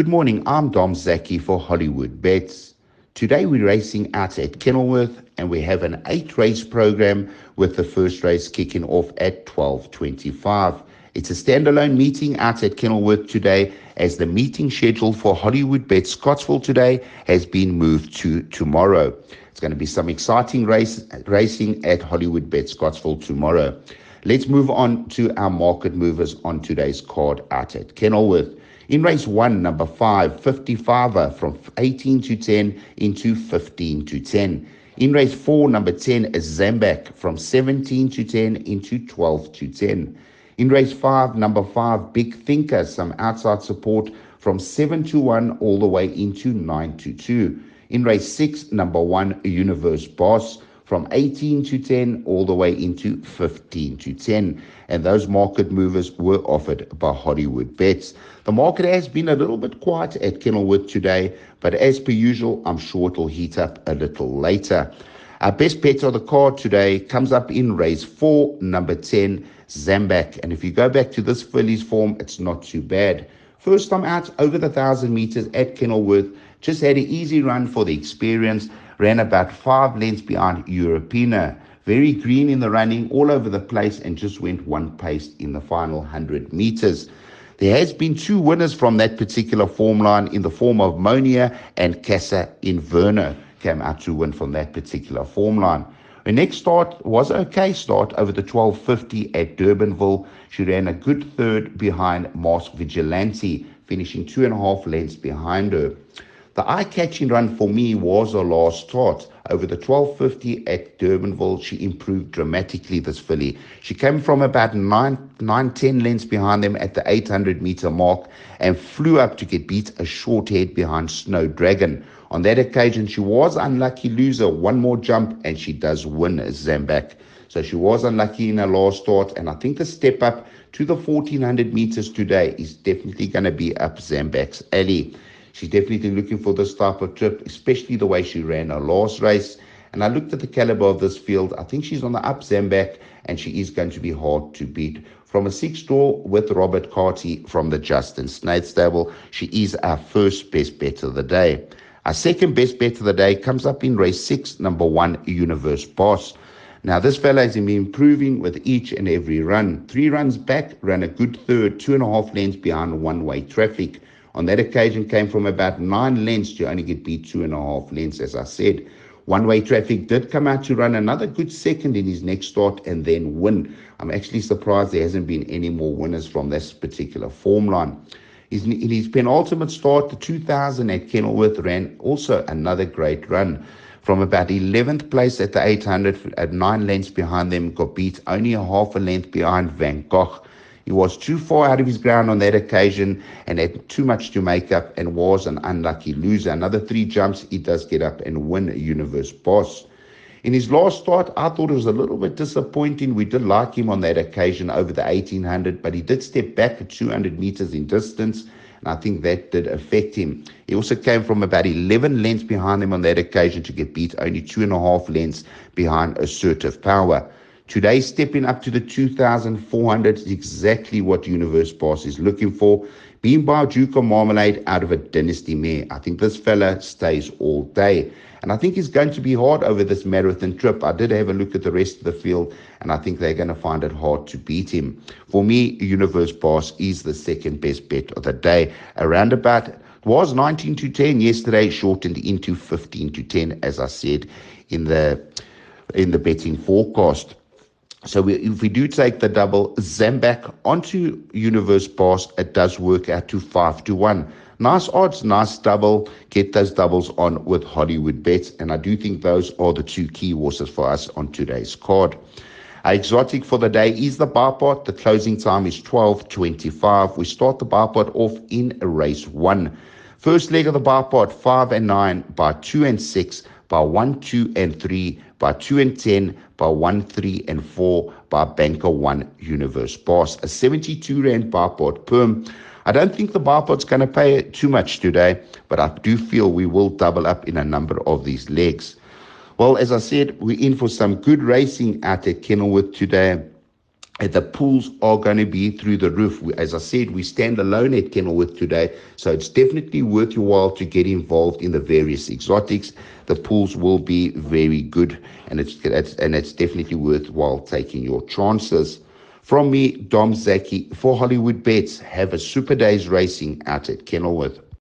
Good morning, I'm Dom Zaki for Hollywood Bets. Today we're racing out at Kenilworth and we have an eight race program with the first race kicking off at 12.25. It's a standalone meeting out at Kenilworth today as the meeting schedule for Hollywood Bet Scottsville today has been moved to tomorrow. It's going to be some exciting race, racing at Hollywood Bet Scottsville tomorrow. Let's move on to our market movers on today's card out at Kenilworth. In race one, number five, 55 from 18 to 10 into 15 to 10. In race four, number 10 is Zambak from 17 to 10 into 12 to 10. In race five, number five, Big Thinker, some outside support from 7 to 1 all the way into 9 to 2. In race six, number one, Universe Boss from 18 to 10 all the way into 15 to 10. And those market movers were offered by Hollywood Bets. The market has been a little bit quiet at Kenilworth today, but as per usual, I'm sure it'll heat up a little later. Our best bet on the card today comes up in race 4, number 10, Zambak. And if you go back to this filly's form, it's not too bad. First time out over the 1,000 meters at Kenilworth, just had an easy run for the experience ran about five lengths behind Europina. Very green in the running, all over the place, and just went one pace in the final 100 meters. There has been two winners from that particular form line in the form of Monia and Casa Inverno came out to win from that particular form line. Her next start was okay start over the 1250 at Durbanville. She ran a good third behind Mask Vigilante, finishing two and a half lengths behind her. The eye-catching run for me was her last start. Over the 1250 at Durbanville, she improved dramatically, this filly. She came from about 9, 9 10 lengths behind them at the 800 meter mark and flew up to get beat a short head behind Snow Dragon. On that occasion, she was unlucky loser, one more jump, and she does win as Zambak. So she was unlucky in her last start, and I think the step up to the 1400 meters today is definitely going to be up Zambak's alley. She's definitely looking for this type of trip, especially the way she ran her last race. And I looked at the caliber of this field. I think she's on the up Zambak, and she is going to be hard to beat. From a six draw with Robert Khathi from the Justin Snaith stable, she is our first best bet of the day. Our second best bet of the day comes up in race six, number one, Universe Boss. Now, this fella has been improving with each and every run. Three runs back, ran a good third, two and a half lengths behind one way traffic on that occasion came from about nine lengths to only get beat two and a half lengths, as I said. One way traffic did come out to run another good second in his next start and then win. I'm actually surprised there hasn't been any more winners from this particular form line. In his penultimate start, the 2000 at Kenilworth ran also another great run. From about 11th place at the 800, at nine lengths behind them, got beat only a half a length behind Van Gogh. He was too far out of his ground on that occasion and had too much to make up and was an unlucky loser. Another three jumps, he does get up and win a Universe Boss. In his last start, I thought it was a little bit disappointing. We did like him on that occasion over the 1800, but he did step back at 200 meters in distance, and I think that did affect him. He also came from about 11 lengths behind him on that occasion to get beat only two and a half lengths behind Assertive Power. Today, stepping up to the 2,400 is exactly what Universe Boss is looking for. Being by of Marmalade out of a dynasty mare. I think this fella stays all day. And I think it's going to be hard over this marathon trip. I did have a look at the rest of the field, and I think they're going to find it hard to beat him. For me, Universe Boss is the second best bet of the day. Around about was 19 to 10 yesterday, shortened into 15 to 10, as I said in the in the betting forecast. So we, if we do take the double Zambak onto Universe Boss, it does work out to five to one. Nice odds, nice double. Get those doubles on with Hollywood bets, and I do think those are the two key horses for us on today's card. Our exotic for the day is the bar pot. The closing time is 12.25. We start the bar pot off in race one. First leg of the bar pot, 5 and 9 by 2 and 6 by 1, 2 and 3 by 2 and 10 by 1, 3 and 4 by Banker 1 Universe Boss. A 72 Rand bar pot perm. I don't think the bar pot's going to pay too much today, but I do feel we will double up in a number of these legs. Well, as I said, we're in for some good racing out at Kenilworth today. The pools are going to be through the roof. As I said, we stand alone at Kenilworth today, so it's definitely worth your while to get involved in the various exotics. The pools will be very good, and it's, and it's definitely worthwhile taking your chances. From me, Dom Zaki for Hollywood Bets. Have a super days racing out at Kenilworth.